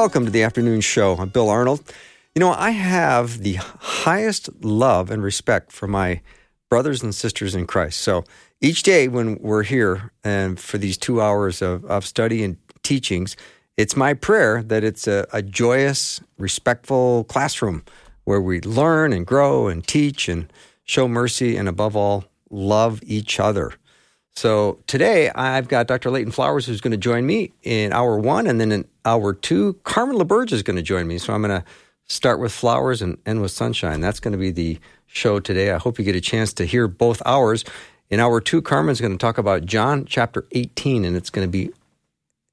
Welcome to the afternoon show. I'm Bill Arnold. You know, I have the highest love and respect for my brothers and sisters in Christ. So each day when we're here and for these two hours of, of study and teachings, it's my prayer that it's a, a joyous, respectful classroom where we learn and grow and teach and show mercy and above all, love each other. So today I've got Dr. Leighton Flowers who's going to join me in hour one, and then in hour two, Carmen LaBerge is going to join me. So I'm going to start with Flowers and end with Sunshine. That's going to be the show today. I hope you get a chance to hear both hours. In hour two, Carmen's going to talk about John chapter 18, and it's going to be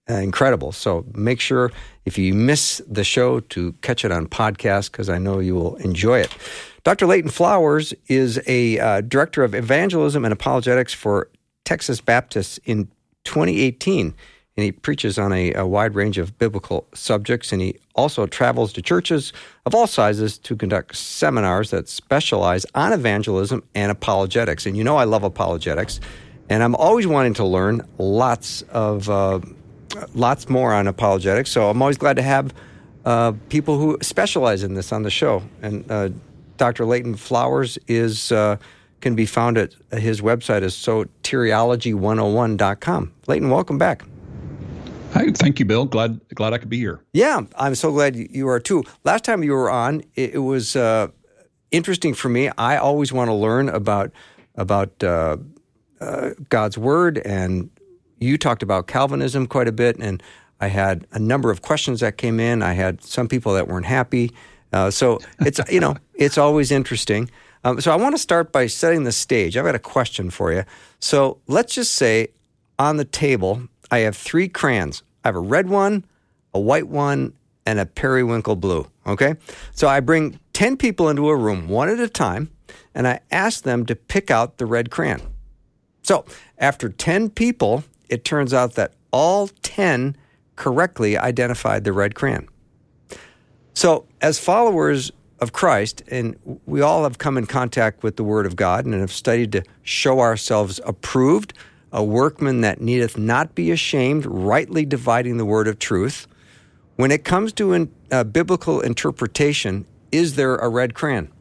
uh, incredible. So make sure if you miss the show to catch it on podcast because I know you will enjoy it. Dr. Leighton Flowers is a uh, director of evangelism and apologetics for Texas Baptists in 2018 and he preaches on a, a, wide range of biblical subjects. And he also travels to churches of all sizes to conduct seminars that specialize on evangelism and apologetics. And you know, I love apologetics, and I'm always wanting to learn lots of uh, lots more on apologetics. So I'm always glad to have uh, people who specialize in this on the show. And uh, Dr. Leighton Flowers is uh, can be found at his website is soteriology101.com. Leighton, welcome back. Hey, thank you, Bill. Glad glad I could be here. Yeah, I'm so glad you are too. Last time you were on, it, it was uh, interesting for me. I always want to learn about about uh, uh, God's word, and you talked about Calvinism quite a bit, and I had a number of questions that came in. I had some people that weren't happy, uh, so it's you know it's always interesting. Um, so I want to start by setting the stage. I've got a question for you. So let's just say on the table I have three crayons. I have a red one, a white one, and a periwinkle blue. Okay? So I bring 10 people into a room one at a time, and I ask them to pick out the red crayon. So after 10 people, it turns out that all 10 correctly identified the red crayon. So, as followers of Christ, and we all have come in contact with the Word of God and have studied to show ourselves approved a workman that needeth not be ashamed, rightly dividing the word of truth. When it comes to an, uh, biblical interpretation, is there a red crayon?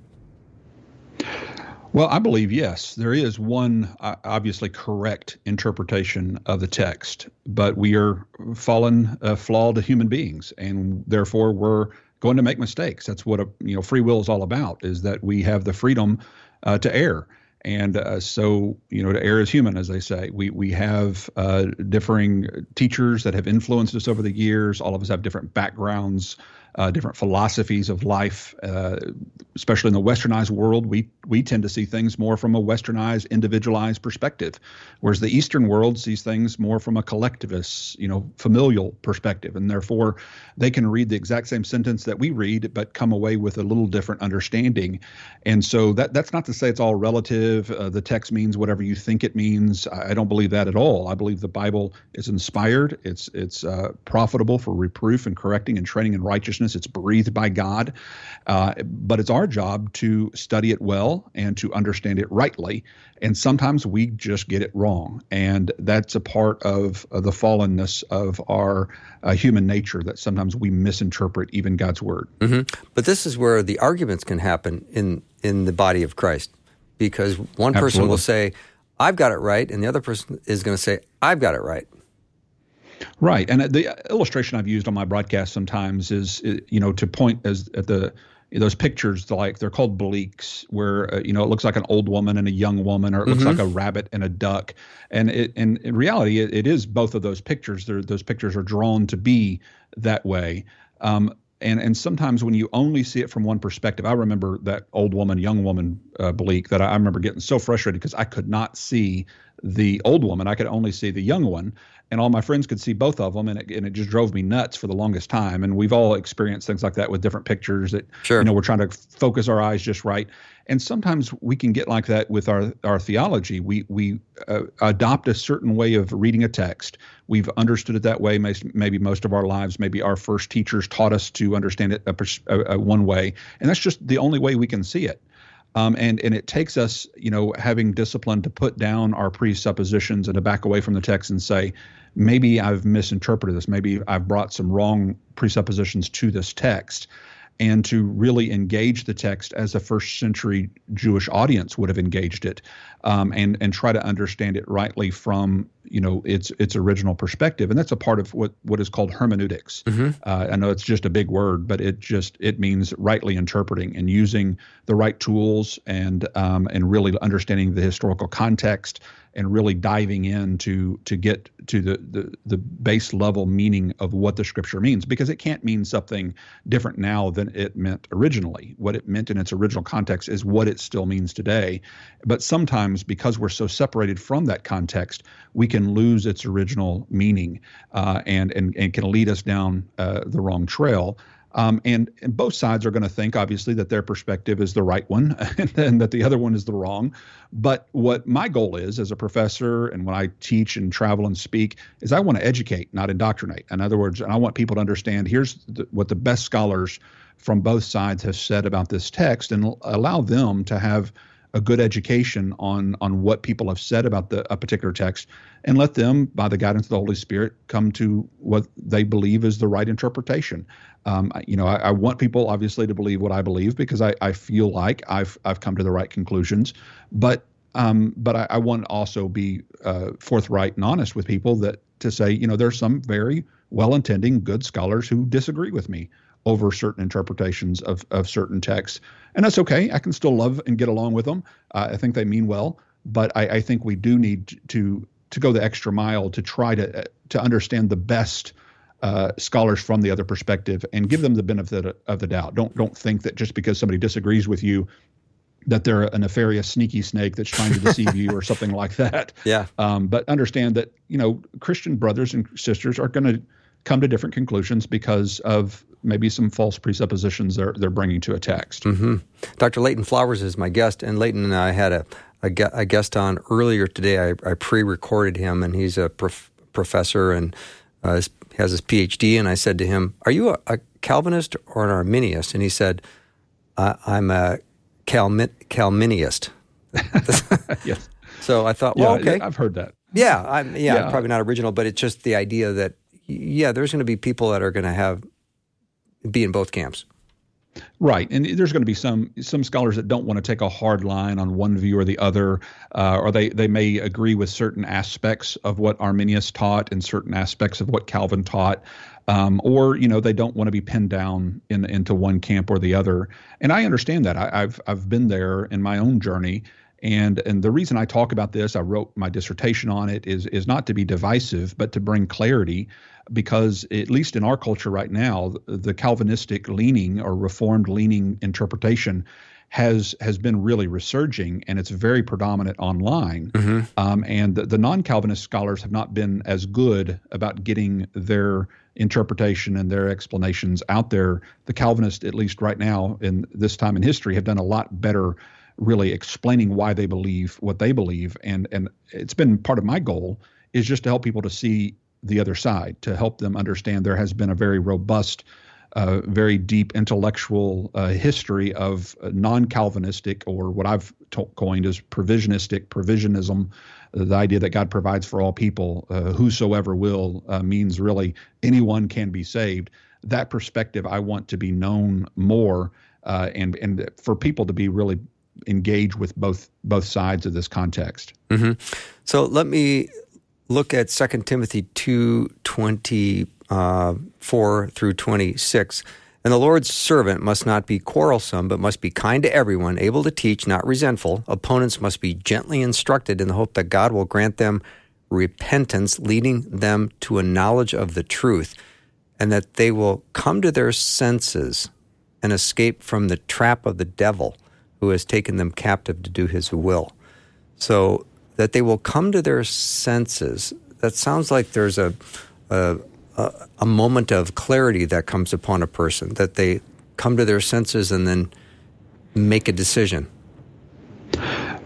Well, I believe yes. There is one uh, obviously correct interpretation of the text, but we are fallen, uh, flawed human beings, and therefore we're going to make mistakes. That's what a, you know free will is all about: is that we have the freedom uh, to err. And uh, so, you know, to err is human, as they say. We we have uh, differing teachers that have influenced us over the years. All of us have different backgrounds, uh, different philosophies of life. Uh, especially in the westernized world, we we tend to see things more from a westernized, individualized perspective, whereas the Eastern world sees things more from a collectivist, you know, familial perspective, and therefore they can read the exact same sentence that we read, but come away with a little different understanding. And so that that's not to say it's all relative. Uh, the text means whatever you think it means. I, I, don't believe that at all. I believe the Bible is inspired. It's it's uh, profitable for reproof and correcting and training in righteousness righteousness. It's breathed by God. Uh, but it's our job to study it well and to understand it rightly. And sometimes we just get it wrong. And that's a part of, of the fallenness of our uh, human nature that sometimes we misinterpret even God's word. Mm-hmm. But this is where the arguments can happen in, in the body of Christ because one person Absolutely. will say, I've got it right, and the other person is going to say, I've got it right. Right, and the illustration I've used on my broadcast sometimes is, you know, to point as at the those pictures like they're called bleaks where uh, you know it looks like an old woman and a young woman or it looks mm-hmm. like a rabbit and a duck. And it and in reality it, it is both of those pictures. They're, those pictures are drawn to be that way. Um, and and sometimes when you only see it from one perspective i remember that old woman young woman uh, bleak that I, I remember getting so frustrated because i could not see the old woman. I could only see the young one and all my friends could see both of them and it, and it just drove me nuts for the longest time. And we've all experienced things like that with different pictures that sure. you know we're trying to focus our eyes just right. And sometimes we can get like that with our our theology. We we uh, adopt a certain way of reading a text. We've understood it that way maybe most of our lives. Maybe our first teachers taught us to understand it a, a, a one way. And that's just the only way we can see it um, and and it takes us, you know, having discipline to put down our presuppositions and to back away from the text and say, maybe I've misinterpreted this. Maybe I've brought some wrong presuppositions to this text and to really engage the text as a first century Jewish audience would have engaged it, um, and and try to understand it rightly from you know its its original perspective, and that's a part of what what is called hermeneutics. Mm-hmm. Uh, I know it's just a big word, but it just it means rightly interpreting and using the right tools and um, and really understanding the historical context and really diving in to to get to the, the the base level meaning of what the scripture means because it can't mean something different now than it meant originally. What it meant in its original context is what it still means today. But sometimes because we're so separated from that context, we can lose its original meaning uh, and, and and can lead us down uh, the wrong trail. Um, and, and, both sides are going to think, obviously, that their perspective is the right one and, and, that the other one is the wrong. But what my goal is as a professor and when I teach and travel and speak is I want to educate, not indoctrinate. In other words, I want people to understand here's the, what the best scholars from both sides have said about this text and allow them to have a good education on on what people have said about the a particular text and let them by the guidance of the holy spirit come to what they believe is the right interpretation. Um, you know I, I, want people obviously to believe what i believe because i, I feel like i've i've come to the right conclusions. But um, but I, I, want to also be uh, forthright and honest with people that to say you know there's some very well-intending good scholars who disagree with me over certain interpretations of, of certain texts. And that's okay. I can still love and get along with them. Uh, I think they mean well, but I, I, think we do need to to go the extra mile to try to to understand the best uh, scholars from the other perspective and give them the benefit of the doubt. Don't don't think that just because somebody disagrees with you that they're a nefarious sneaky snake that's trying to deceive you or something like that. Yeah. Um, but understand that you know Christian brothers and sisters are going to come to different conclusions because of maybe some false presuppositions they're, they're bringing to a text. Mm-hmm. Dr. Leighton Flowers is my guest, and Leighton and I had a, a, a guest on earlier today. I, I pre recorded him, and he's a prof- professor and uh, has his PhD. And I said to him, Are you a, a Calvinist or an Arminianist? And he said, I'm a Calmin- Calminianist. yes. So I thought, well, yeah, okay. I've heard that. Yeah, I'm, yeah, yeah, I'm probably not original, but it's just the idea that, yeah, there's going to be people that are going to have be in both camps. Right, and there's going to be some some scholars that don't want to take a hard line on one view or the other, uh, or they they may agree with certain aspects of what Arminius taught and certain aspects of what Calvin taught, um, or you know they don't want to be pinned down in into one camp or the other. And I understand that. I, I've I've been there in my own journey. And and the reason I talk about this, I wrote my dissertation on it, is is not to be divisive, but to bring clarity because at least in our culture right now, the Calvinistic leaning or Reformed leaning interpretation has has been really resurging, and it's very predominant online. Mm-hmm. Um, and the, the non-Calvinist scholars have not been as good about getting their interpretation and their explanations out there. The Calvinists, at least right now in this time in history, have done a lot better really explaining why they believe what they believe and and it's been part of my goal is just to help people to see the other side to help them understand there has been a very robust, uh, very deep intellectual uh, history of non-Calvinistic or what I've coined as provisionistic provisionism. The idea that God provides for all people, uh, whosoever will, uh, means really anyone can be saved. That perspective I want to be known more, uh, and and for people to be really engaged with both both sides of this context. Mm-hmm. So let me look at 2 Timothy 2 24 through 26. And the Lord's servant must not be quarrelsome, but must be kind to everyone, able to teach, not resentful. Opponents must be gently instructed in the hope that God will grant them repentance, leading them to a knowledge of the truth, and that they will come to their senses and escape from the trap of the devil who has taken them captive to do his will. So that they will come to their senses. That sounds like there's a, a, a moment of clarity that comes upon a person, that they come to their senses and then make a decision.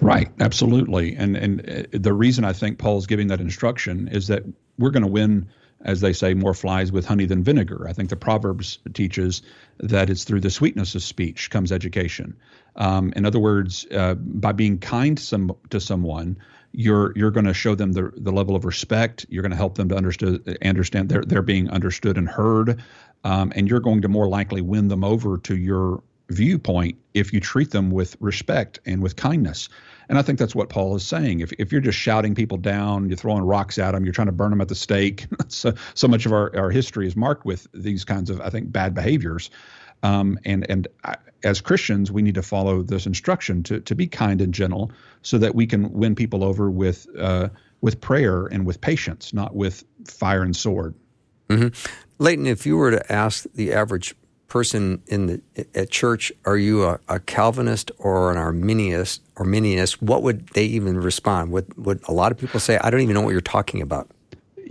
Right, absolutely. And and uh, the reason I think Paul's giving that instruction is that we're going to win as they say, more flies with honey than vinegar. I think the Proverbs teaches that it's through the sweetness of speech comes education. Um, in other words, uh, by being kind to, some, to someone, you're you're going to show them the the level of respect. You're going to help them to understand understand they're they're being understood and heard, um, and you're going to more likely win them over to your viewpoint if you treat them with respect and with kindness. And I think that's what Paul is saying. If, if you're just shouting people down, you're throwing rocks at them, you're trying to burn them at the stake. so, so much of our, our history is marked with these kinds of, I think, bad behaviors. Um, and and I, as Christians, we need to follow this instruction to to be kind and gentle, so that we can win people over with uh, with prayer and with patience, not with fire and sword. Mm-hmm. Leighton, if you were to ask the average person in the at church, are you a, a Calvinist or an Arminianist? Arminianist? What would they even respond? Would would a lot of people say, "I don't even know what you're talking about"?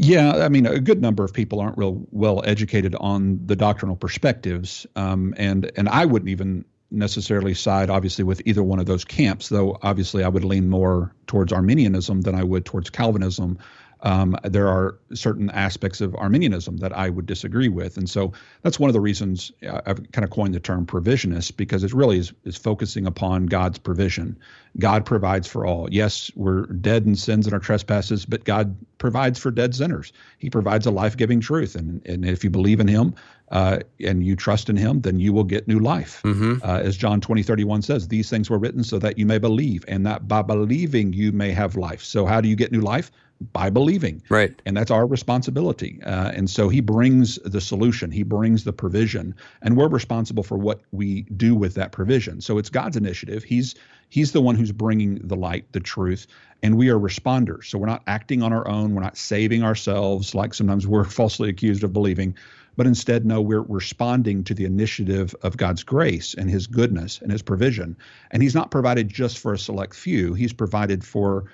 Yeah, I mean, a good number of people aren't real well educated on the doctrinal perspectives, um, and and I wouldn't even necessarily side, obviously, with either one of those camps. Though obviously, I would lean more towards Arminianism than I would towards Calvinism. Um, there are certain aspects of Arminianism that I would disagree with. And so that's one of the reasons I've kind of coined the term provisionist because it really is, is focusing upon God's provision. God provides for all. Yes, we're dead in sins and our trespasses, but God provides for dead sinners. He provides a life giving truth. And, and if you believe in Him, uh, and you trust in him, then you will get new life. Mm-hmm. Uh, as John 20, 31 says, these things were written so that you may believe, and that by believing you may have life. So, how do you get new life? By believing. Right. And that's our responsibility. Uh, and so he brings the solution, he brings the provision, and we're responsible for what we do with that provision. So it's God's initiative. He's he's the one who's bringing the light, the truth, and we are responders. So we're not acting on our own, we're not saving ourselves like sometimes we're falsely accused of believing. But instead, no, we're responding to the initiative of God's grace and His goodness and His provision. And He's not provided just for a select few, He's provided for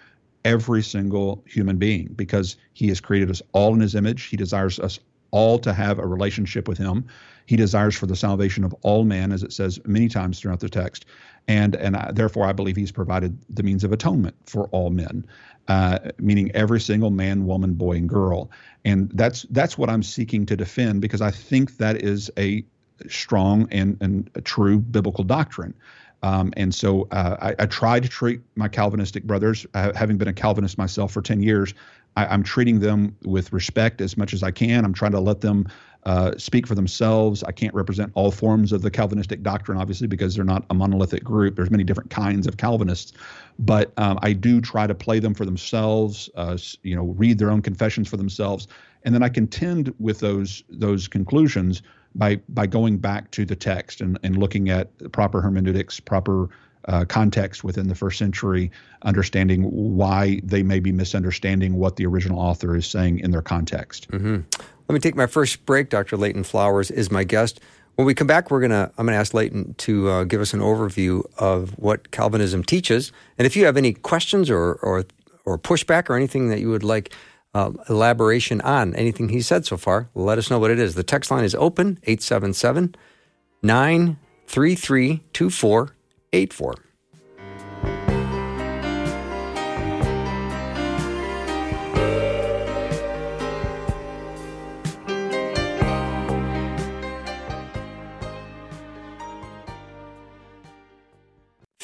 every single human being because he has created us all in his image. He desires us all to have a relationship with him. He desires for the salvation of all men, as it says many times throughout the text. And, and I, therefore, I believe he's provided the means of atonement for all men, uh, meaning every single man, woman, boy, and girl. And that's that's what I'm seeking to defend because I think that is a strong and, and true biblical doctrine. Um, and so uh, I, I, try to treat my Calvinistic brothers, uh, having been a Calvinist myself for 10 years, I, am treating them with respect as much as I can. I'm trying to let them uh, speak for themselves. I can't represent all forms of the Calvinistic doctrine, obviously, because they're not a monolithic group. There's many different kinds of Calvinists, but um, I do try to play them for themselves. Uh, you know, read their own confessions for themselves, and then I contend with those those conclusions by by going back to the text and, and looking at proper hermeneutics, proper uh, context within the first century, understanding why they may be misunderstanding what the original author is saying in their context. Mm-hmm. Let me take my first break. Dr. Leighton Flowers is my guest. When we come back, we're gonna I'm gonna ask Leighton to uh, give us an overview of what Calvinism teaches, and if you have any questions or or or pushback or anything that you would like uh, elaboration on anything he said so far, let us know what it is. The text line is open 877 933 2484.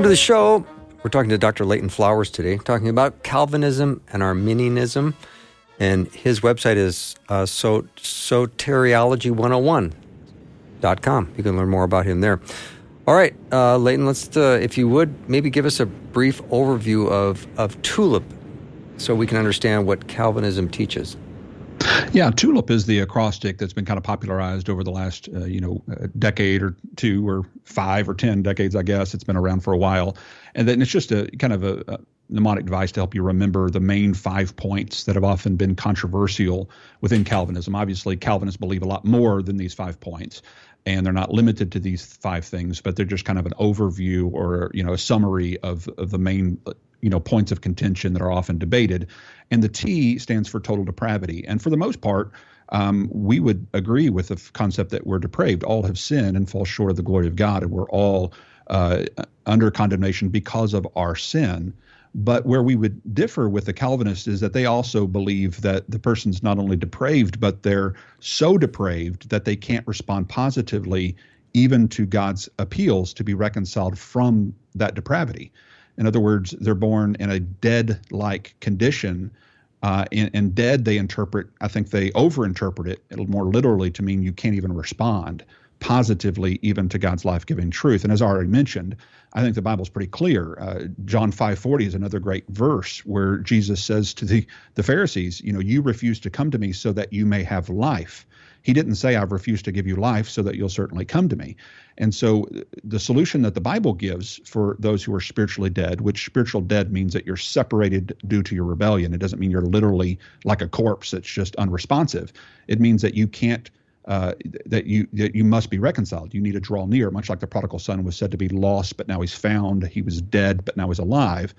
Welcome to the show. We're talking to Dr. Leighton Flowers today, talking about Calvinism and Arminianism. And his website is uh, so, soteriology101.com. You can learn more about him there. All right, uh, Leighton, let's, uh, if you would, maybe give us a brief overview of, of TULIP so we can understand what Calvinism teaches. Yeah, tulip is the acrostic that's been kind of popularized over the last, uh, you know, decade or two or five or ten decades, I guess. It's been around for a while, and then it's just a kind of a, a mnemonic device to help you remember the main five points that have often been controversial within Calvinism. Obviously, Calvinists believe a lot more than these five points, and they're not limited to these five things, but they're just kind of an overview or you know a summary of, of the main you know points of contention that are often debated. And the T stands for total depravity, and for the most part. Um, we would agree with the concept that we're depraved. All have sinned and fall short of the glory of God, and we're all uh, under condemnation because of our sin. But where we would differ with the Calvinists is that they also believe that the person's not only depraved, but they're so depraved that they can't respond positively even to God's appeals to be reconciled from that depravity. In other words, they're born in a dead like condition. Uh, and, and, dead, they interpret, I think they overinterpret it more literally to mean you can't even respond positively even to God's life-giving truth. And as I already mentioned, I think the Bible's pretty clear. Uh, John 5:40 is another great verse where Jesus says to the the Pharisees, you know, you refuse to come to me so that you may have life. He didn't say I've refused to give you life so that you'll certainly come to me. And so the solution that the Bible gives for those who are spiritually dead, which spiritual dead means that you're separated due to your rebellion. It doesn't mean you're literally like a corpse that's just unresponsive. It means that you can't uh, that you that you must be reconciled. You need to draw near, much like the prodigal son was said to be lost, but now he's found. He was dead, but now he's alive.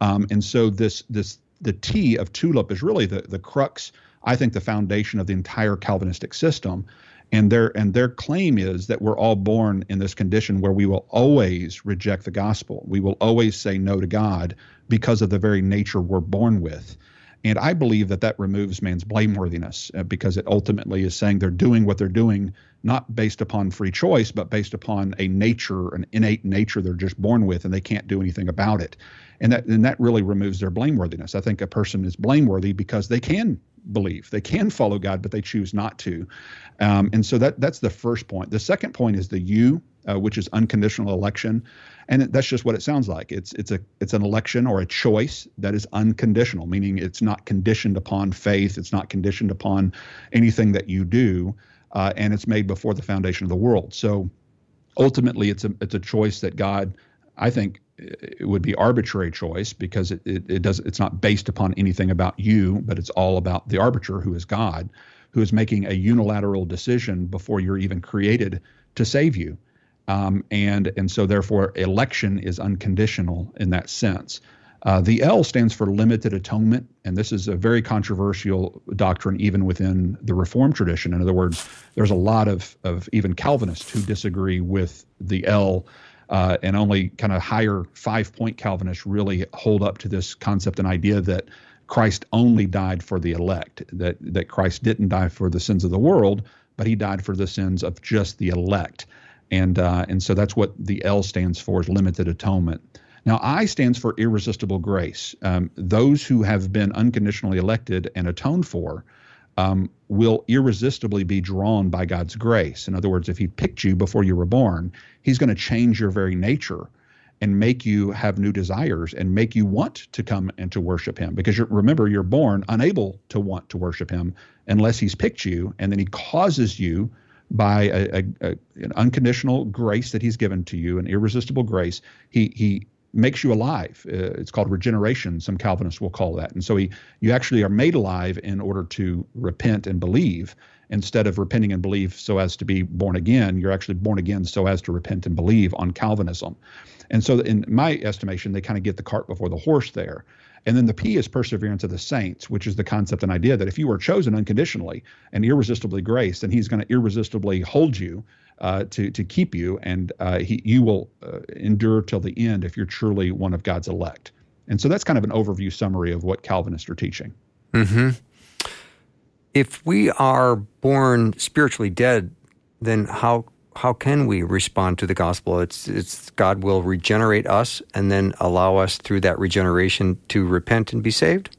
Um, and so this this the T of tulip is really the the crux. I think the foundation of the entire Calvinistic system. And their and their claim is that we're all born in this condition where we will always reject the gospel. We will always say no to God because of the very nature we're born with. And I believe that that removes man's blameworthiness uh, because it ultimately is saying they're doing what they're doing not based upon free choice, but based upon a nature, an innate nature they're just born with, and they can't do anything about it. And that and that really removes their blameworthiness. I think a person is blameworthy because they can believe, they can follow God, but they choose not to. Um, and so that that's the first point. The second point is the you, uh, which is unconditional election and that's just what it sounds like. It's it's a it's an election or a choice that is unconditional, meaning it's not conditioned upon faith. It's not conditioned upon anything that you do, uh, and it's made before the foundation of the world. So ultimately, it's a it's a choice that God, I think, it would be arbitrary choice because it, it, it does it's not based upon anything about you, but it's all about the arbiter who is God, who is making a unilateral decision before you're even created to save you. Um, and and so therefore election is unconditional in that sense. Uh, the L stands for limited atonement, and this is a very controversial doctrine even within the Reformed tradition. In other words, there's a lot of of even Calvinists who disagree with the L. Uh, and only kind of higher five point Calvinists really hold up to this concept and idea that Christ only died for the elect, that, that Christ didn't die for the sins of the world, but he died for the sins of just the elect and uh, and so that's what the L stands for is limited atonement. Now I stands for irresistible grace. Um, those who have been unconditionally elected and atoned for um, will irresistibly be drawn by God's grace. In other words, if He picked you before you were born, He's going to change your very nature and make you have new desires and make you want to come and to worship him because you're, remember you're born unable to want to worship him unless he's picked you and then he causes you by a, a, a, an unconditional grace that he's given to you, an irresistible grace. He he makes you alive. Uh, it's called regeneration. Some Calvinists will call that. And so he, you actually are made alive in order to repent and believe. Instead of repenting and believe so as to be born again, you're actually born again so as to repent and believe on Calvinism. And so, in my estimation, they kind of get the cart before the horse there. And then the P is perseverance of the saints, which is the concept and idea that if you are chosen unconditionally and irresistibly graced, then He's going to irresistibly hold you uh, to to keep you, and uh, he you will uh, endure till the end if you're truly one of God's elect. And so that's kind of an overview summary of what Calvinists are teaching. Mm-hmm. If we are born spiritually dead, then how how can we respond to the gospel? It's it's God will regenerate us and then allow us through that regeneration to repent and be saved.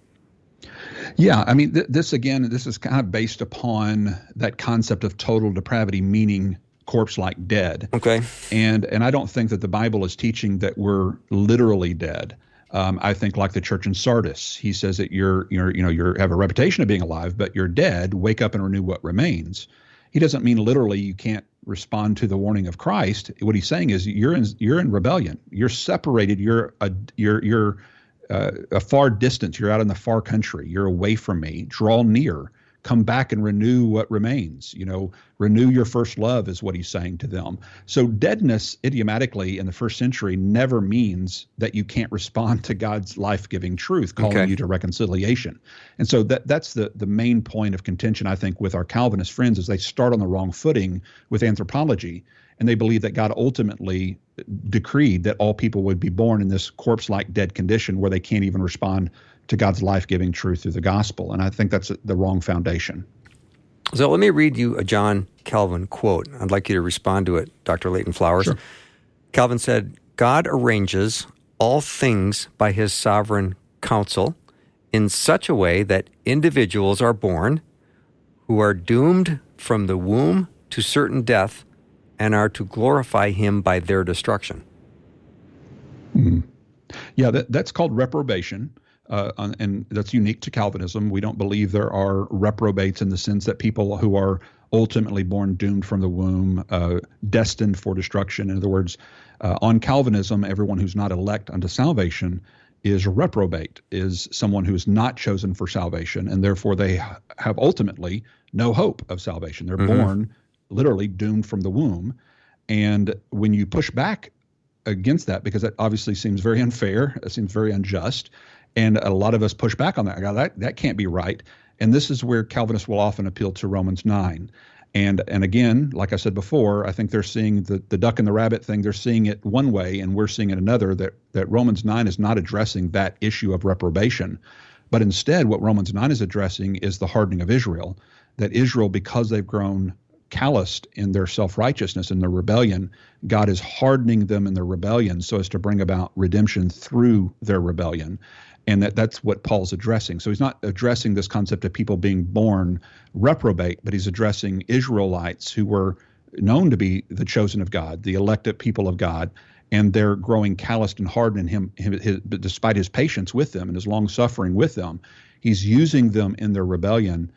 Yeah, I mean th- this again. This is kind of based upon that concept of total depravity, meaning corpse like dead. Okay. And and I don't think that the Bible is teaching that we're literally dead. Um, I think like the church in Sardis, he says that you're you're you know you have a reputation of being alive, but you're dead. Wake up and renew what remains. He doesn't mean literally you can't respond to the warning of Christ. What he's saying is you're in you're in rebellion. You're separated. You're a you're you're uh, a far distance. You're out in the far country. You're away from me. Draw near come back and renew what remains. You know, renew your first love is what he's saying to them. So deadness, idiomatically in the first century, never means that you can't respond to God's life-giving truth, calling okay. you to reconciliation. And so that that's the the main point of contention, I think, with our Calvinist friends is they start on the wrong footing with anthropology, and they believe that God ultimately decreed that all people would be born in this corpse-like dead condition where they can't even respond to God's life giving truth through the gospel. And I think that's the wrong foundation. So let me read you a John Calvin quote. I'd like you to respond to it, Dr. Leighton Flowers. Sure. Calvin said, God arranges all things by his sovereign counsel in such a way that individuals are born who are doomed from the womb to certain death and are to glorify him by their destruction. Mm-hmm. Yeah, that, that's called reprobation uh, and that's unique to Calvinism. We don't believe there are reprobates in the sense that people who are ultimately born doomed from the womb, uh, destined for destruction. In other words, uh, on Calvinism, everyone who's not elect unto salvation is a reprobate, is someone who is not chosen for salvation, and therefore they have ultimately no hope of salvation. They're mm-hmm. born literally doomed from the womb. And when you push back against that, because that obviously seems very unfair, it seems very unjust, and a lot of us push back on that. That that can't be right. And this is where Calvinists will often appeal to Romans 9. And and again, like I said before, I think they're seeing the, the duck and the rabbit thing, they're seeing it one way and we're seeing it another, that, that Romans 9 is not addressing that issue of reprobation. But instead, what Romans 9 is addressing is the hardening of Israel. That Israel, because they've grown calloused in their self righteousness and their rebellion, God is hardening them in their rebellion so as to bring about redemption through their rebellion and that that's what Paul's addressing. So he's not addressing this concept of people being born reprobate, but he's addressing Israelites who were known to be the chosen of God, the elected people of God, and they're growing calloused and hardened in him, him his, despite his patience with them and his long suffering with them. He's using them in their rebellion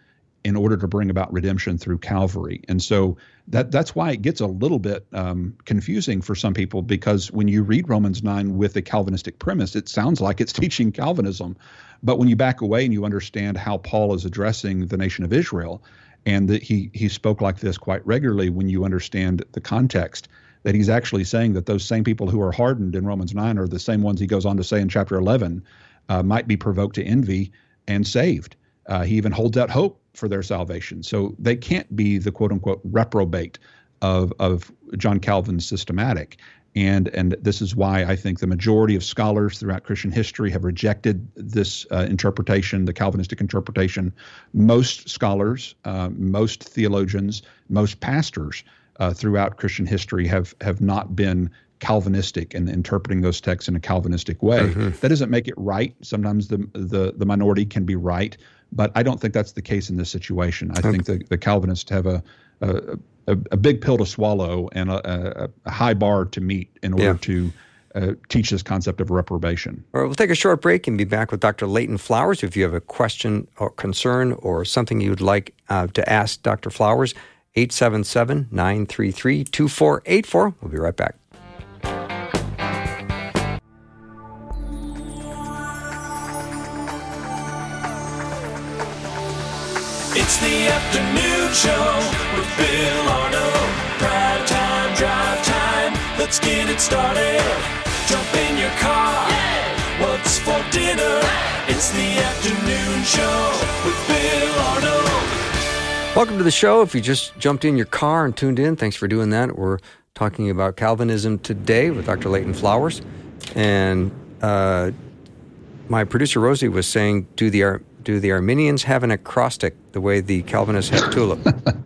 in order to bring about redemption through Calvary. And so that that's why it gets a little bit um, confusing for some people because when you read Romans 9 with a Calvinistic premise, it sounds like it's teaching Calvinism. But when you back away and you understand how Paul is addressing the nation of Israel, and that he he spoke like this quite regularly when you understand the context, that he's actually saying that those same people who are hardened in Romans 9 are the same ones he goes on to say in chapter 11 uh, might be provoked to envy and saved. Uh, he even holds out hope for their salvation. So they can't be the quote unquote reprobate of, of John Calvin's systematic. And, and this is why I think the majority of scholars throughout Christian history have rejected this uh, interpretation, the Calvinistic interpretation. Most scholars, uh, most theologians, most pastors uh, throughout Christian history have, have not been Calvinistic and interpreting those texts in a Calvinistic way. Mm-hmm. That doesn't make it right. Sometimes the, the the minority can be right, but I don't think that's the case in this situation. I okay. think the, the Calvinists have a, a, a, a, big pill to swallow and a, a high bar to meet in order yeah. to uh, teach this concept of reprobation. All right, we'll take a short break and be back with Dr. Leighton Flowers. If you have a question or concern or something you'd like uh, to ask Dr. Flowers, 877 933 2484. We'll be right back. Show with Bill Arnold. Prime time, drive time. Let's get it started. Jump in your car. Yeah. What's for dinner? Hey. It's the afternoon show with Bill Arnold. Welcome to the show. If you just jumped in your car and tuned in, thanks for doing that. We're talking about Calvinism today with Dr. Leighton Flowers. And uh, my producer Rosie was saying, do the do the Arminians have an acrostic the way the Calvinists have tulip?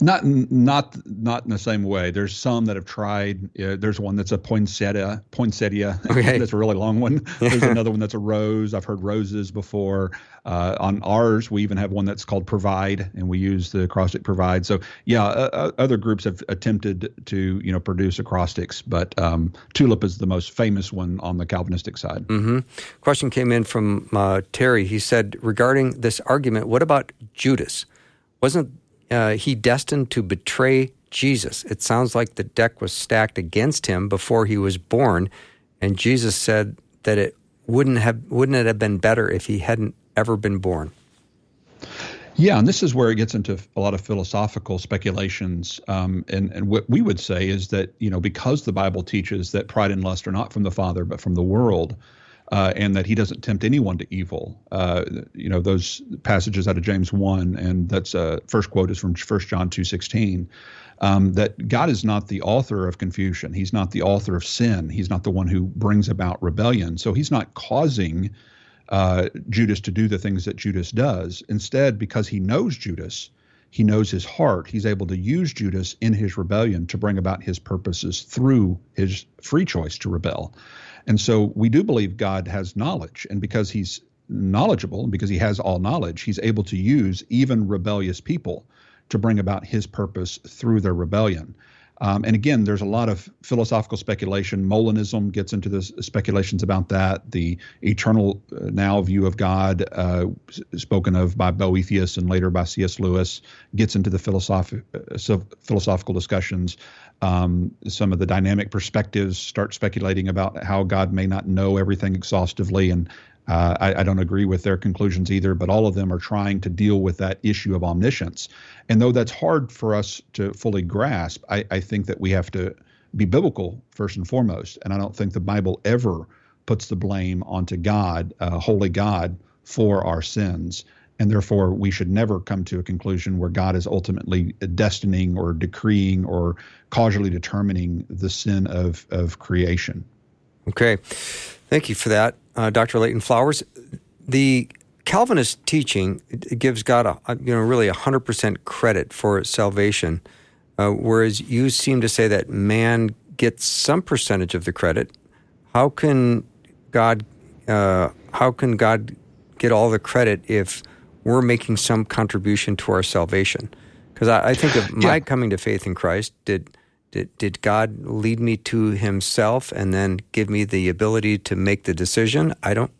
Not not not in the same way. There's some that have tried. Uh, there's one that's a poinsettia, poinsettia. Okay. that's a really long one. There's another one that's a rose. I've heard roses before. Uh, on ours, we even have one that's called Provide, and we use the acrostic Provide. So yeah, uh, other groups have attempted to you know produce acrostics, but um, Tulip is the most famous one on the Calvinistic side. Mm-hmm. Question came in from uh, Terry. He said regarding this argument, what about Judas? Wasn't uh, he destined to betray Jesus? It sounds like the deck was stacked against him before he was born, and Jesus said that it wouldn't have wouldn't it have been better if he hadn't ever been born? Yeah, and this is where it gets into a lot of philosophical speculations. Um, and, and what we would say is that, you know, because the Bible teaches that pride and lust are not from the Father, but from the world, uh, and that he doesn't tempt anyone to evil. Uh, you know those passages out of James one, and that's uh, first quote is from First John two sixteen. Um, that God is not the author of confusion. He's not the author of sin. He's not the one who brings about rebellion. So he's not causing uh, Judas to do the things that Judas does. Instead, because he knows Judas, he knows his heart. He's able to use Judas in his rebellion to bring about his purposes through his free choice to rebel. And so we do believe God has knowledge. And because he's knowledgeable and because he has all knowledge, he's able to use even rebellious people to bring about his purpose through their rebellion. Um, and again, there's a lot of philosophical speculation. Molinism gets into the speculations about that. The eternal uh, now view of God, uh, spoken of by Boethius and later by C.S. Lewis, gets into the philosoph- uh, philosophical discussions. Um, some of the dynamic perspectives start speculating about how God may not know everything exhaustively and uh, I, I, don't agree with their conclusions either, but all of them are trying to deal with that issue of omniscience. And though that's hard for us to fully grasp, I, I think that we have to be biblical first and foremost. And I don't think the Bible ever puts the blame onto God, uh, holy God, for our sins. And therefore, we should never come to a conclusion where God is ultimately destining or decreeing or causally determining the sin of, of creation. Okay. Thank you for that, uh, Dr. Leighton Flowers. The Calvinist teaching gives God, a, you know, really 100% credit for salvation, uh, whereas you seem to say that man gets some percentage of the credit. How can God, uh, how can God get all the credit if we're making some contribution to our salvation? Because I, I, think of my yeah. coming to faith in Christ did did, did God lead me to Himself and then give me the ability to make the decision? I don't.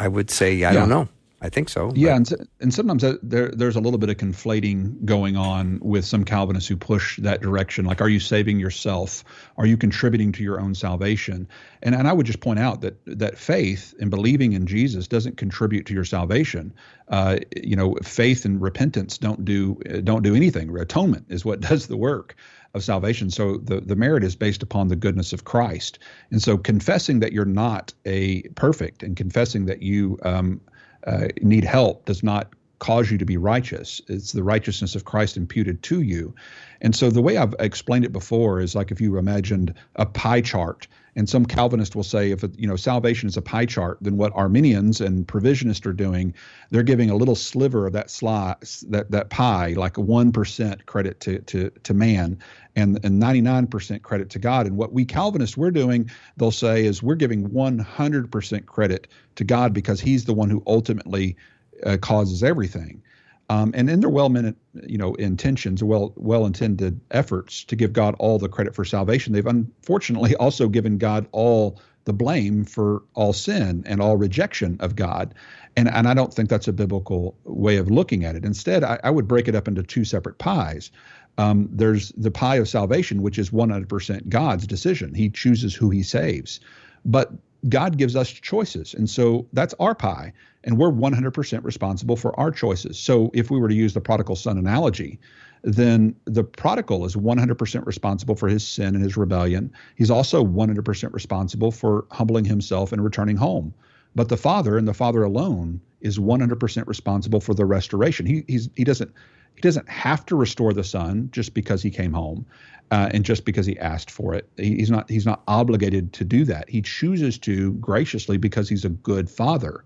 I would say I yeah. don't know. I think so. Yeah, and, and sometimes there there's a little bit of conflating going on with some Calvinists who push that direction. Like, are you saving yourself? Are you contributing to your own salvation? And and I would just point out that that faith and believing in Jesus doesn't contribute to your salvation. Uh, you know, faith and repentance don't do don't do anything. Atonement is what does the work of salvation. So the, the merit is based upon the goodness of Christ. And so confessing that you're not a perfect and confessing that you um, uh, need help does not cause you to be righteous. It's the righteousness of Christ imputed to you. And so the way I've explained it before is like if you imagined a pie chart and some Calvinist will say, if you know salvation is a pie chart, then what Arminians and provisionists are doing, they're giving a little sliver of that slice, that that pie, like a one percent credit to to to man, and and ninety nine percent credit to God. And what we Calvinists we're doing, they'll say, is we're giving one hundred percent credit to God because He's the one who ultimately uh, causes everything. Um, and in their well-meant, you know, intentions, well well-intended efforts to give God all the credit for salvation, they've unfortunately also given God all the blame for all sin and all rejection of God. And and I don't think that's a biblical way of looking at it. Instead, I, I would break it up into two separate pies. Um, there's the pie of salvation, which is 100% God's decision. He chooses who He saves, but God gives us choices, and so that's our pie and we're 100% responsible for our choices. So if we were to use the prodigal son analogy, then the prodigal is 100% responsible for his sin and his rebellion. He's also 100% responsible for humbling himself and returning home. But the father and the father alone is 100% responsible for the restoration. He he's, he doesn't he doesn't have to restore the son just because he came home. Uh, and just because he asked for it, he's not he's not obligated to do that. He chooses to graciously because he's a good father.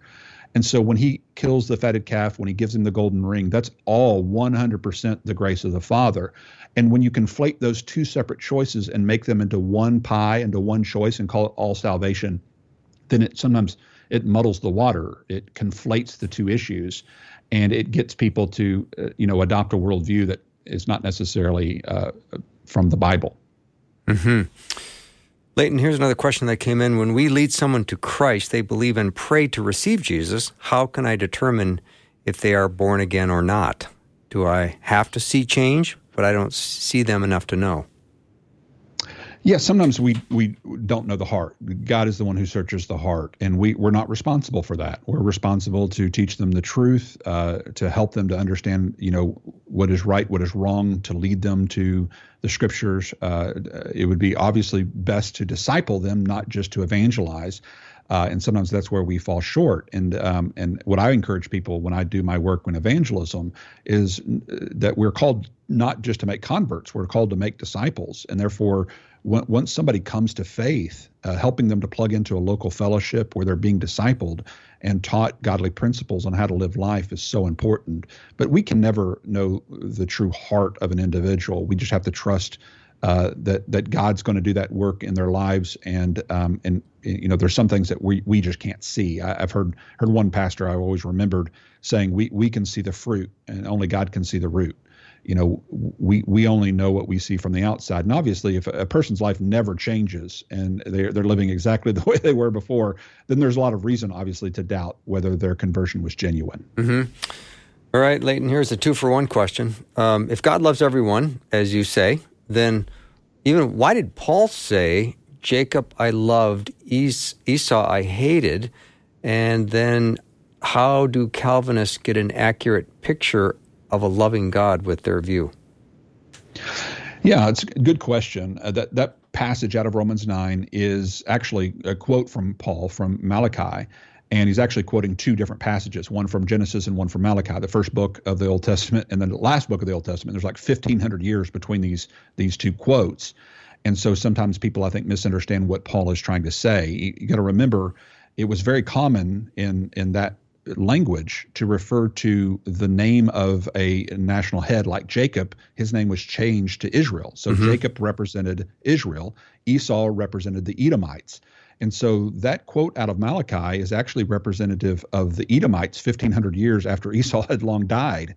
And so when he kills the fatted calf, when he gives him the golden ring, that's all 100% the grace of the Father. And when you conflate those two separate choices and make them into one pie, into one choice, and call it all salvation, then it sometimes it muddles the water. It conflates the two issues, and it gets people to uh, you know adopt a worldview that is not necessarily uh, from the Bible. Hmm. Leighton, here's another question that came in. When we lead someone to Christ, they believe and pray to receive Jesus. How can I determine if they are born again or not? Do I have to see change? but I don't see them enough to know. Yeah, sometimes we we don't know the heart. God is the one who searches the heart, and we we're not responsible for that. We're responsible to teach them the truth, uh, to help them to understand, you know, what is right, what is wrong, to lead them to the scriptures. Uh, it would be obviously best to disciple them, not just to evangelize. Uh, and sometimes that's where we fall short. And um, and what I encourage people when I do my work in evangelism is that we're called not just to make converts, we're called to make disciples. And therefore, once somebody comes to faith, uh, helping them to plug into a local fellowship where they're being discipled and taught godly principles on how to live life is so important. But we can never know the true heart of an individual. We just have to trust uh, that that God's going to do that work in their lives, and um, and you know there's some things that we we just can't see. I, have heard heard one pastor I've always remembered saying we we can see the fruit, and only God can see the root. You know, we we only know what we see from the outside, and obviously, if a, person's life never changes and they're they're living exactly the way they were before, then there's a lot of reason, obviously, to doubt whether their conversion was genuine. Mm-hmm. All right, Leighton. Here's a two for one question. Um, if God loves everyone, as you say, then even why did Paul say, Jacob I loved, es- Esau I hated? And then how do Calvinists get an accurate picture of a loving God with their view? Yeah, it's a good question. Uh, that that passage out of Romans 9 is actually a quote from Paul from Malachi and he's actually quoting two different passages, one from Genesis and one from Malachi, the first book of the Old Testament, and then the last book of the Old Testament. There's like 1,500 years between these these two quotes, and so sometimes people I think misunderstand what Paul is trying to say. You, you got to remember, it was very common in in that language to refer to the name of a national head like Jacob. His name was changed to Israel, so mm-hmm. Jacob represented Israel, Esau represented the Edomites. And so that quote out of Malachi is actually representative of the Edomites 1500 years after Esau had long died.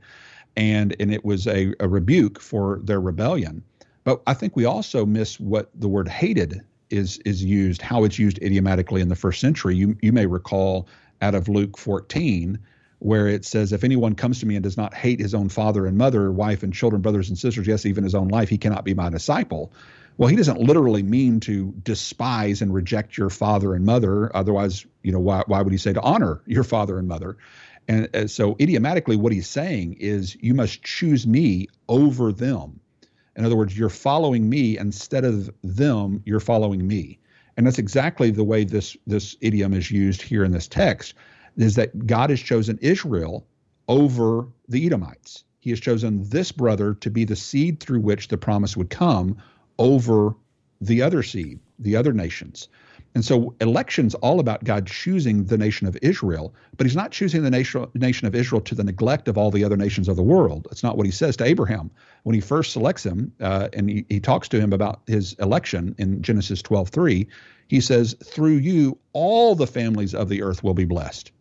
And, and it was a, a rebuke for their rebellion. But I think we also miss what the word hated is is used, how it's used idiomatically in the first century. You you may recall out of Luke 14, where it says, If anyone comes to me and does not hate his own father and mother, wife and children, brothers and sisters, yes, even his own life, he cannot be my disciple. Well, he doesn't literally mean to despise and reject your father and mother. Otherwise, you know, why, why would he say to honor your father and mother? And uh, so, idiomatically, what he's saying is, you must choose me over them. In other words, you're following me instead of them, you're following me. And that's exactly the way this, this idiom is used here in this text is that God has chosen Israel over the Edomites. He has chosen this brother to be the seed through which the promise would come over the other seed, the other nations. And so election's all about God choosing the nation of Israel, but he's not choosing the nation, nation of Israel to the neglect of all the other nations of the world. That's not what he says to Abraham. When he first selects him uh, and he, he talks to him about his election in Genesis 12:3, he says, Through you, all the families of the earth will be blessed.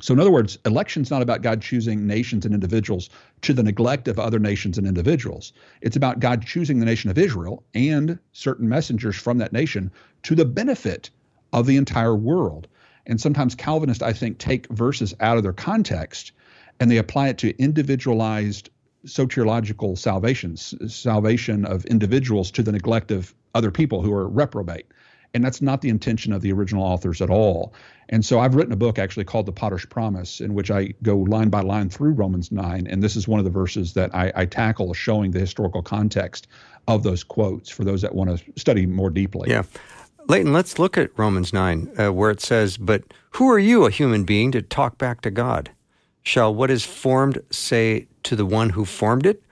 So, in other words, election's not about God choosing nations and individuals to the neglect of other nations and individuals. It's about God choosing the nation of Israel and certain messengers from that nation to the benefit of the entire world. And sometimes Calvinists, I think, take verses out of their context and they apply it to individualized soteriological salvations, salvation of individuals to the neglect of other people who are reprobate. And that's not the intention of the original authors at all. And so I've written a book actually called The Potter's Promise, in which I go line by line through Romans 9. And this is one of the verses that I, I tackle, showing the historical context of those quotes for those that want to study more deeply. Yeah. Leighton, let's look at Romans 9, uh, where it says, But who are you, a human being, to talk back to God? Shall what is formed say to the one who formed it,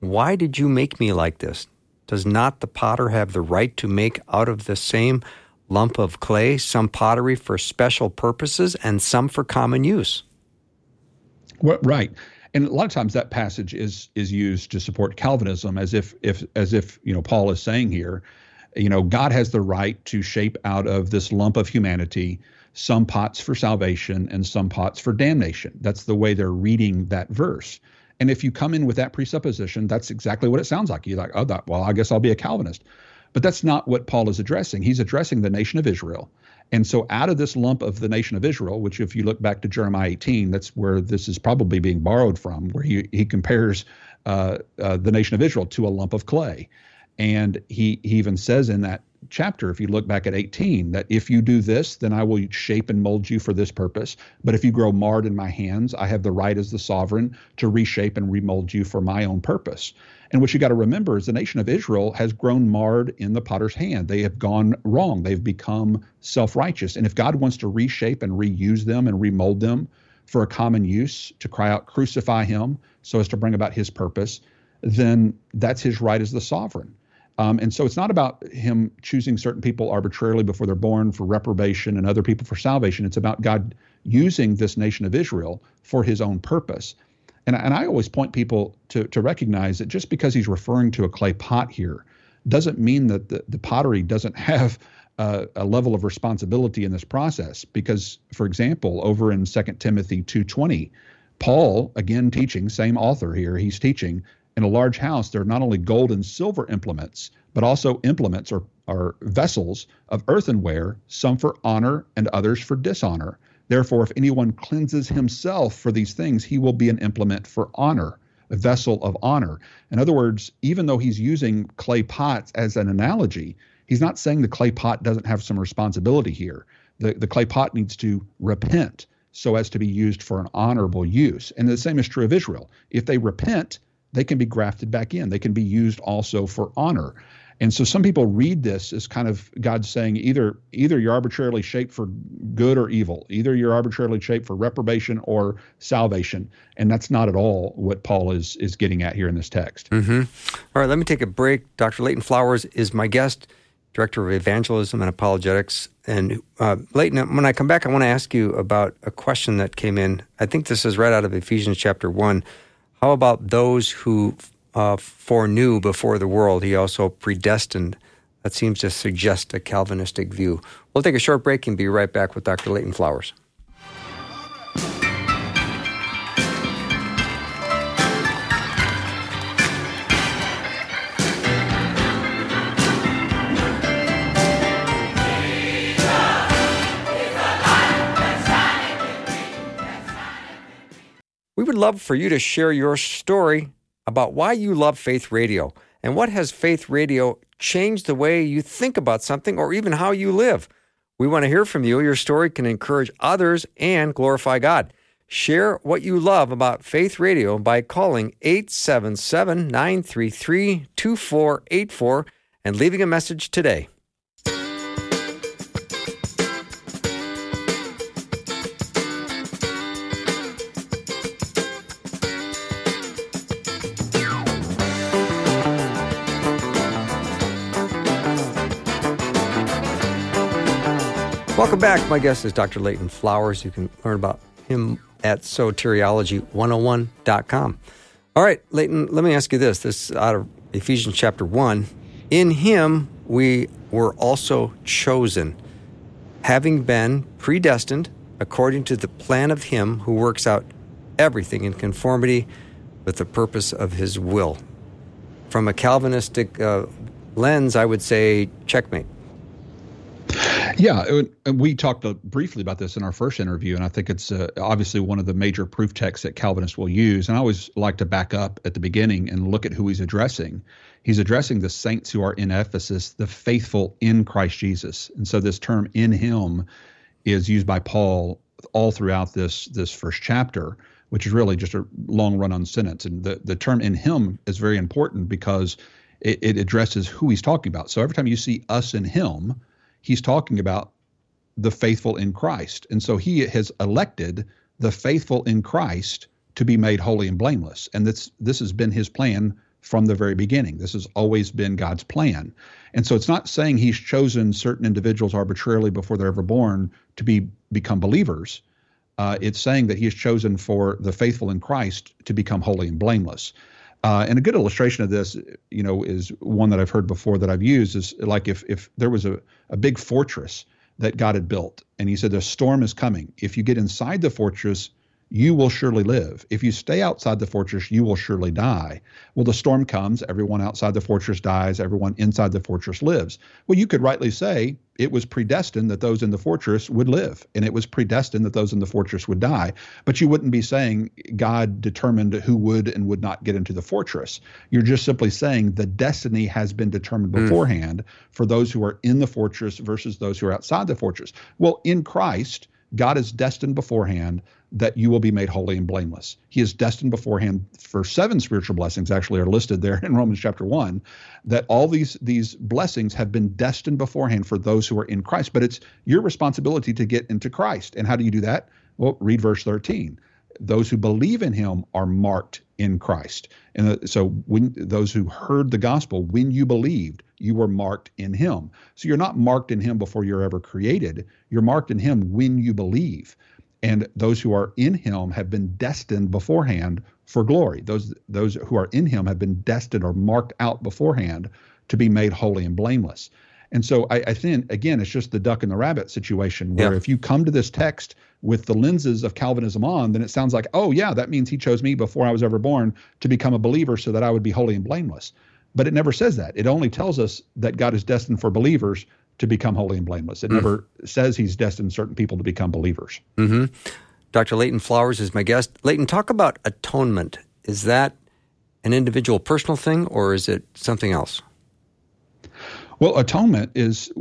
Why did you make me like this? Does not the potter have the right to make out of the same lump of clay, some pottery for special purposes, and some for common use. Right. And a lot of times that passage is is used to support Calvinism as if if as if you know Paul is saying here, you know, God has the right to shape out of this lump of humanity some pots for salvation and some pots for damnation. That's the way they're reading that verse. And if you come in with that presupposition, that's exactly what it sounds like. You're like, oh, that, well, I guess I'll be a Calvinist. But that's not what Paul is addressing. He's addressing the nation of Israel. And so, out of this lump of the nation of Israel, which, if you look back to Jeremiah 18, that's where this is probably being borrowed from, where he, he compares uh, uh, the nation of Israel to a lump of clay. And he, he even says in that chapter, if you look back at 18, that if you do this, then I will shape and mold you for this purpose. But if you grow marred in my hands, I have the right as the sovereign to reshape and remold you for my own purpose. And what you got to remember is the nation of Israel has grown marred in the potter's hand. They have gone wrong. They've become self righteous. And if God wants to reshape and reuse them and remold them for a common use, to cry out, crucify him, so as to bring about his purpose, then that's his right as the sovereign. Um, and so it's not about him choosing certain people arbitrarily before they're born for reprobation and other people for salvation. It's about God using this nation of Israel for his own purpose. And, and I always point people to, to recognize that just because he's referring to a clay pot here doesn't mean that the, the pottery doesn't have a level of responsibility in this process. Because, for example, over in 2 Timothy 2.20, Paul, again teaching, same author here, he's teaching in a large house, there are not only gold and silver implements, but also implements or, or vessels of earthenware, some for honor and others for dishonor. Therefore, if anyone cleanses himself for these things, he will be an implement for honor, a vessel of honor. In other words, even though he's using clay pots as an analogy, he's not saying the clay pot doesn't have some responsibility here. The, the clay pot needs to repent so as to be used for an honorable use. And the same is true of Israel. If they repent, they can be grafted back in. They can be used also for honor. And so some people read this as kind of God saying either either you're arbitrarily shaped for good or evil, either you're arbitrarily shaped for reprobation or salvation, and that's not at all what Paul is is getting at here in this text. Mm-hmm. All right, let me take a break. Dr. Leighton Flowers is my guest, director of evangelism and apologetics. And uh, Leighton, when I come back, I want to ask you about a question that came in. I think this is right out of Ephesians chapter one. How about those who uh, foreknew before the world, he also predestined? That seems to suggest a Calvinistic view. We'll take a short break and be right back with Dr. Leighton Flowers. Love for you to share your story about why you love Faith Radio and what has Faith Radio changed the way you think about something or even how you live. We want to hear from you. Your story can encourage others and glorify God. Share what you love about Faith Radio by calling 877 933 2484 and leaving a message today. Welcome back. My guest is Dr. Leighton Flowers. You can learn about him at soteriology101.com. All right, Leighton, let me ask you this. This is out of Ephesians chapter 1. In him we were also chosen, having been predestined according to the plan of him who works out everything in conformity with the purpose of his will. From a Calvinistic uh, lens, I would say checkmate. Yeah, we talked briefly about this in our first interview, and I think it's uh, obviously one of the major proof texts that Calvinists will use. And I always like to back up at the beginning and look at who he's addressing. He's addressing the saints who are in Ephesus, the faithful in Christ Jesus. And so this term "in Him" is used by Paul all throughout this this first chapter, which is really just a long run-on sentence. And the the term "in Him" is very important because it, it addresses who he's talking about. So every time you see us in Him he's talking about the faithful in Christ. And so he has elected the faithful in Christ to be made holy and blameless. And this this has been his plan from the very beginning. This has always been God's plan. And so it's not saying he's chosen certain individuals arbitrarily before they're ever born to be become believers. Uh, it's saying that he has chosen for the faithful in Christ to become holy and blameless. Uh, and a good illustration of this, you know, is one that I've heard before that I've used is like if if there was a, a big fortress that God had built, and he said the storm is coming. If you get inside the fortress, you will surely live. If you stay outside the fortress, you will surely die. Well, the storm comes, everyone outside the fortress dies, everyone inside the fortress lives. Well, you could rightly say it was predestined that those in the fortress would live, and it was predestined that those in the fortress would die. But you wouldn't be saying God determined who would and would not get into the fortress. You're just simply saying the destiny has been determined hmm. beforehand mm. for those who are in the fortress versus those who are outside the fortress. Well, in Christ, God is destined beforehand that you will be made holy and blameless. He is destined beforehand for seven spiritual blessings actually are listed there in Romans chapter 1 that all these these blessings have been destined beforehand for those who are in Christ, but it's your responsibility to get into Christ. And how do you do that? Well, read verse 13. Those who believe in him are marked in Christ. And uh, so when those who heard the gospel, when you believed, you were marked in him. So you're not marked in him before you're ever created. You're marked in him when you believe and those who are in him have been destined beforehand for glory. Those those who are in him have been destined or marked out beforehand to be made holy and blameless. And so I, I think again it's just the duck and the rabbit situation where yeah. if you come to this text with the lenses of calvinism on then it sounds like oh yeah that means he chose me before i was ever born to become a believer so that i would be holy and blameless. But it never says that. It only tells us that god is destined for believers to become holy and blameless. It mm. never says he's destined certain people to become believers. Mm-hmm. Dr. Leighton Flowers is my guest. Leighton, talk about atonement. Is that an individual personal thing or is it something else? Well, atonement is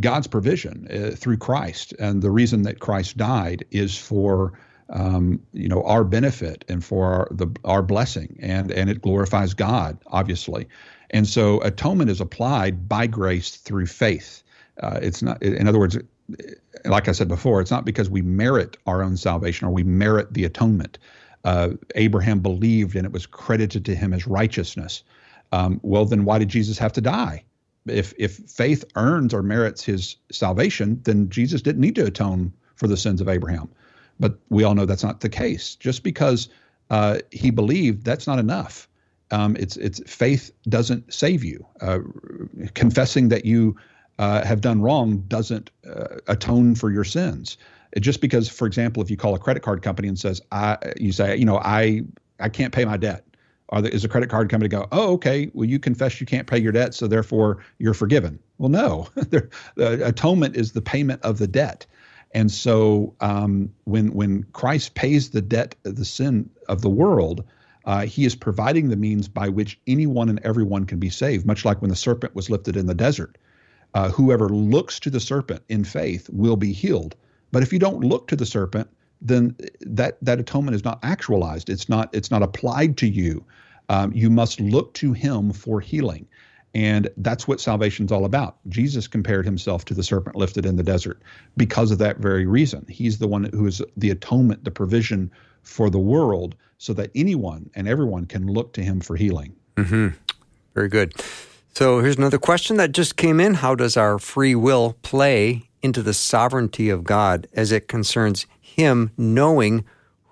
God's provision uh, through Christ, and the reason that Christ died is for um, you know our benefit and for our, the our blessing, and and it glorifies God, obviously, and so atonement is applied by grace through faith. Uh, it's not, in other words, like I said before, it's not because we merit our own salvation or we merit the atonement. Uh, Abraham believed and it was credited to him as righteousness. Um, well, then why did Jesus have to die? If if faith earns or merits his salvation, then Jesus didn't need to atone for the sins of Abraham. But we all know that's not the case. Just because uh, he believed, that's not enough. Um, it's it's faith doesn't save you. Uh, confessing that you uh, have done wrong doesn't uh, atone for your sins. Just because, for example, if you call a credit card company and says, "I," you say, you know, I I can't pay my debt. Are the, is a credit card company go, oh, okay, well, you confess you can't pay your debt, so therefore you're forgiven. Well, no, the atonement is the payment of the debt. And so um, when when Christ pays the debt, the sin of the world, uh, he is providing the means by which anyone and everyone can be saved, much like when the serpent was lifted in the desert uh, whoever looks to the serpent in faith will be healed. But if you don't look to the serpent, then that that atonement is not actualized. It's not it's not applied to you. Um, you must look to Him for healing, and that's what salvation's all about. Jesus compared Himself to the serpent lifted in the desert because of that very reason. He's the one who is the atonement, the provision for the world, so that anyone and everyone can look to Him for healing. Mm-hmm. Very good. So here's another question that just came in. How does our free will play into the sovereignty of God as it concerns Him knowing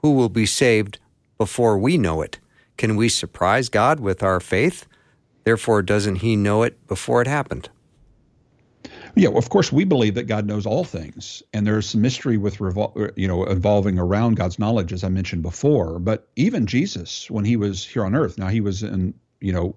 who will be saved before we know it? Can we surprise God with our faith? Therefore, doesn't He know it before it happened? Yeah, of course, we believe that God knows all things, and there's some mystery with revol- you know evolving around God's knowledge, as I mentioned before. But even Jesus, when he was here on Earth, now he was in you know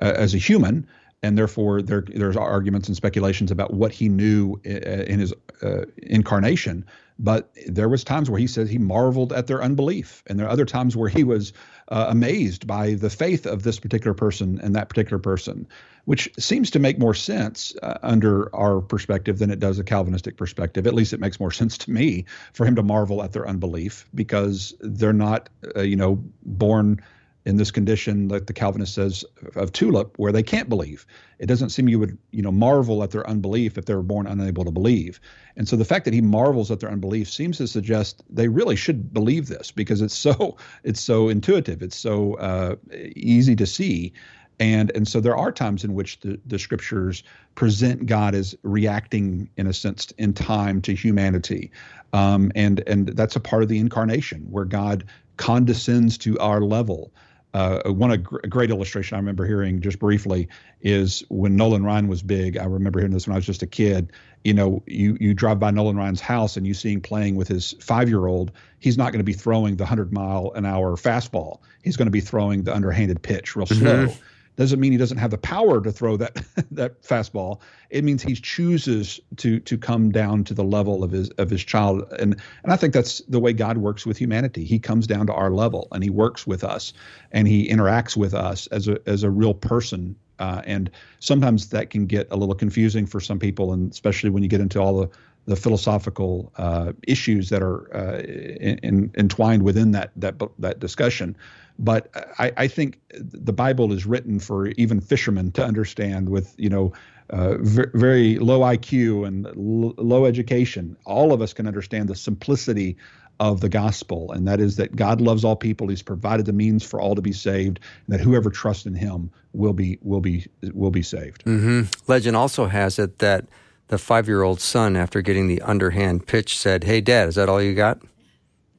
uh, as a human, and therefore there there's arguments and speculations about what he knew in his uh, incarnation. But there was times where he said he marveled at their unbelief, and there are other times where he was uh, amazed by the faith of this particular person and that particular person, which seems to make more sense uh, under our perspective than it does a Calvinistic perspective. At least it makes more sense to me for him to marvel at their unbelief because they're not, uh, you know, born in this condition that the Calvinist says of tulip where they can't believe. It doesn't seem you would, you know, marvel at their unbelief if they were born unable to believe. And so the fact that he marvels at their unbelief seems to suggest they really should believe this because it's so it's so intuitive, it's so uh, easy to see. And and so there are times in which the, the scriptures present God as reacting in a sense in time to humanity. Um, and and that's a part of the incarnation where God condescends to our level. Uh, one a, gr- a great illustration I remember hearing just briefly is when Nolan Ryan was big. I remember hearing this when I was just a kid. You know, you you drive by Nolan Ryan's house and you see him playing with his five year old. He's not going to be throwing the hundred mile an hour fastball. He's going to be throwing the underhanded pitch real mm-hmm. slow doesn't mean he doesn't have the power to throw that that fastball. It means he chooses to to come down to the level of his of his child, and and I think that's the way God works with humanity. He comes down to our level, and he works with us, and he interacts with us as a as a real person. Uh, and sometimes that can get a little confusing for some people, and especially when you get into all the the philosophical uh, issues that are uh, in, in, entwined within that that that discussion. But I, I, think the Bible is written for even fishermen to understand with, you know, uh, very low IQ and l- low education. All of us can understand the simplicity of the gospel, and that is that God loves all people. He's provided the means for all to be saved, and that whoever trusts in Him will be will be will be saved. Mm-hmm. Legend also has it that the five year old son, after getting the underhand pitch, said, "Hey, Dad, is that all you got?"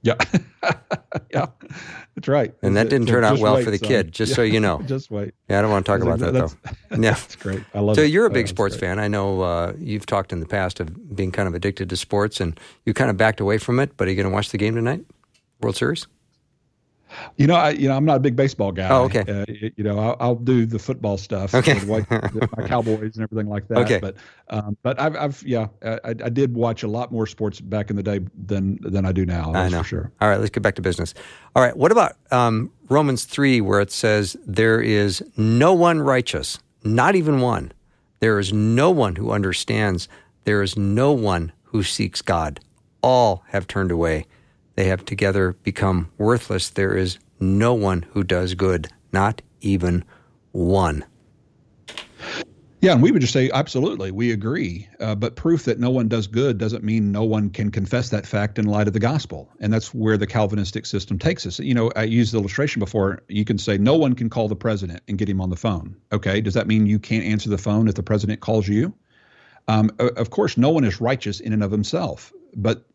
Yeah, yeah, that's right. And that didn't turn out well wait, for the son. kid. Just yeah. so you know. just wait. Yeah, I don't want to talk about that though. Yeah, that's great. I love. So it. you're a big oh, sports fan. I know uh, you've talked in the past of being kind of addicted to sports, and you kind of backed away from it. But are you going to watch the game tonight, World Series? You know, I you know I'm not a big baseball guy. Oh, okay. Uh, you know, I'll, I'll, do the football stuff. Okay. my Cowboys and everything like that. Okay. But um, but I've, I've yeah I, I did watch a lot more sports back in the day than than I do now. I know. for sure. All right, let's get back to business. All right, what about um, Romans three, where it says there is no one righteous, not even one. There is no one who understands. There is no one who seeks God. All have turned away they have together become worthless. There is no one who does good, not even one. Yeah, and we would just say absolutely, we agree. Uh, but proof that no one does good doesn't mean no one can confess that fact in light of the gospel, and that's where the Calvinistic system takes us. You know, I used the illustration before. You can say no one can call the president and get him on the phone. Okay, does that mean you can't answer the phone if the president calls you? Um, of course, no one is righteous in and of himself, but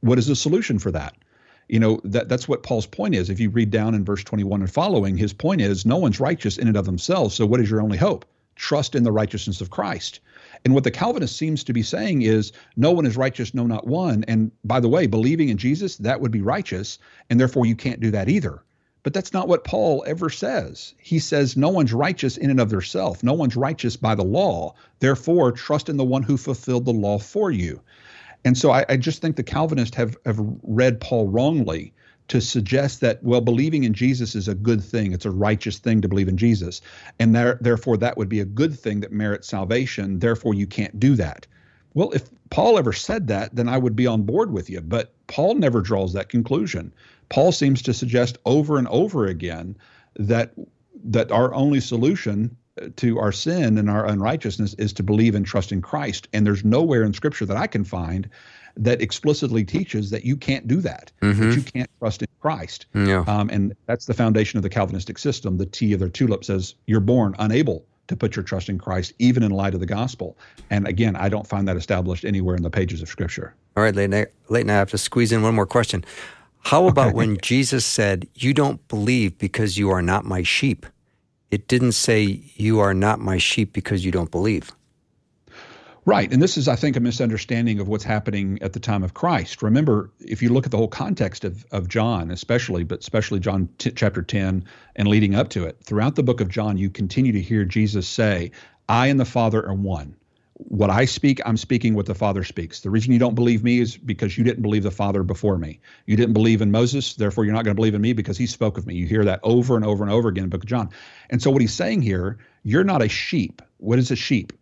what is the solution for that? You know, that that's what Paul's point is. If you read down in verse 21 and following, his point is no one's righteous in and of themselves. So what is your only hope? Trust in the righteousness of Christ. And what the Calvinist seems to be saying is no one is righteous, no, not one. And by the way, believing in Jesus, that would be righteous. And therefore, you can't do that either. But that's not what Paul ever says. He says no one's righteous in and of themselves. No one's righteous by the law. Therefore, trust in the one who fulfilled the law for you. And so I, I just think the Calvinists have, have read Paul wrongly to suggest that well believing in jesus is a good thing. It's a righteous thing to believe in jesus. And there, therefore that would be a good thing that merits salvation. Therefore you can't do that. Well if paul ever said that then i would be on board with you. But paul never draws that conclusion. Paul seems to suggest over and over again that that our only solution to our sin and our unrighteousness is to believe and trust in Christ. And there's nowhere in Scripture that I can find that explicitly teaches that you can't do that, mm-hmm. that you can't trust in Christ. Yeah. Um, and that's the foundation of the Calvinistic system. The T of their tulip says you're born unable to put your trust in Christ, even in light of the gospel. And again, I don't find that established anywhere in the pages of Scripture. All right, Leighton, Leighton I have to squeeze in one more question. How about okay. when Jesus said, You don't believe because you are not my sheep? It didn't say, You are not my sheep because you don't believe. Right. And this is, I think, a misunderstanding of what's happening at the time of Christ. Remember, if you look at the whole context of, of John, especially, but especially John t- chapter 10 and leading up to it, throughout the book of John, you continue to hear Jesus say, I and the Father are one what I speak, I'm speaking what the Father speaks. The reason you don't believe me is because you didn't believe the Father before me. You didn't believe in Moses, therefore you're not going to believe in me because he spoke of me. You hear that over and over and over again in book of John. And so what he's saying here, you're not a sheep. What is a sheep?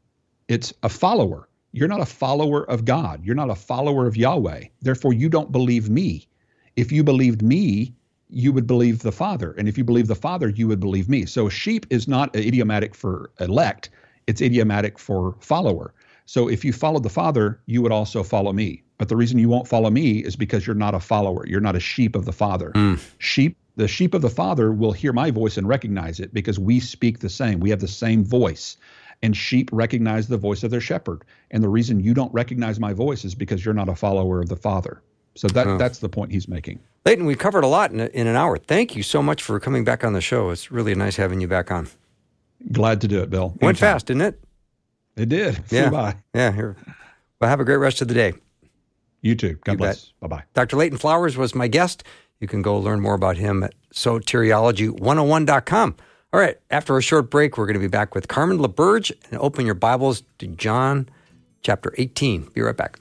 It's a follower. You're not a follower of God. You're not a follower of Yahweh. Therefore, you don't believe me. If you believed me, you would believe the Father. And if you believe the Father, you would believe me. So a sheep is not idiomatic for elect it's idiomatic for follower. So if you followed the Father, you would also follow me. But the reason you won't follow me is because you're not a follower. You're not a sheep of the Father. Mm. Sheep The sheep of the Father will hear my voice and recognize it because we speak the same. We have the same voice. And sheep recognize the voice of their shepherd. And the reason you don't recognize my voice is because you're not a follower of the Father. So that, oh. that's the point he's making. Leighton, we covered a lot in, a, in an hour. Thank you so much for coming back on the show. It's really nice having you back on. Glad to do it, Bill. Went fast, didn't it? It did. Yeah. By. Yeah. Here. Well, have a great rest of the day. You too. God you bless. Bye bye. Dr. Leighton Flowers was my guest. You can go learn more about him at soteriology101.com. All right. After a short break, we're going to be back with Carmen LaBerge and open your Bibles to John chapter 18. Be right back.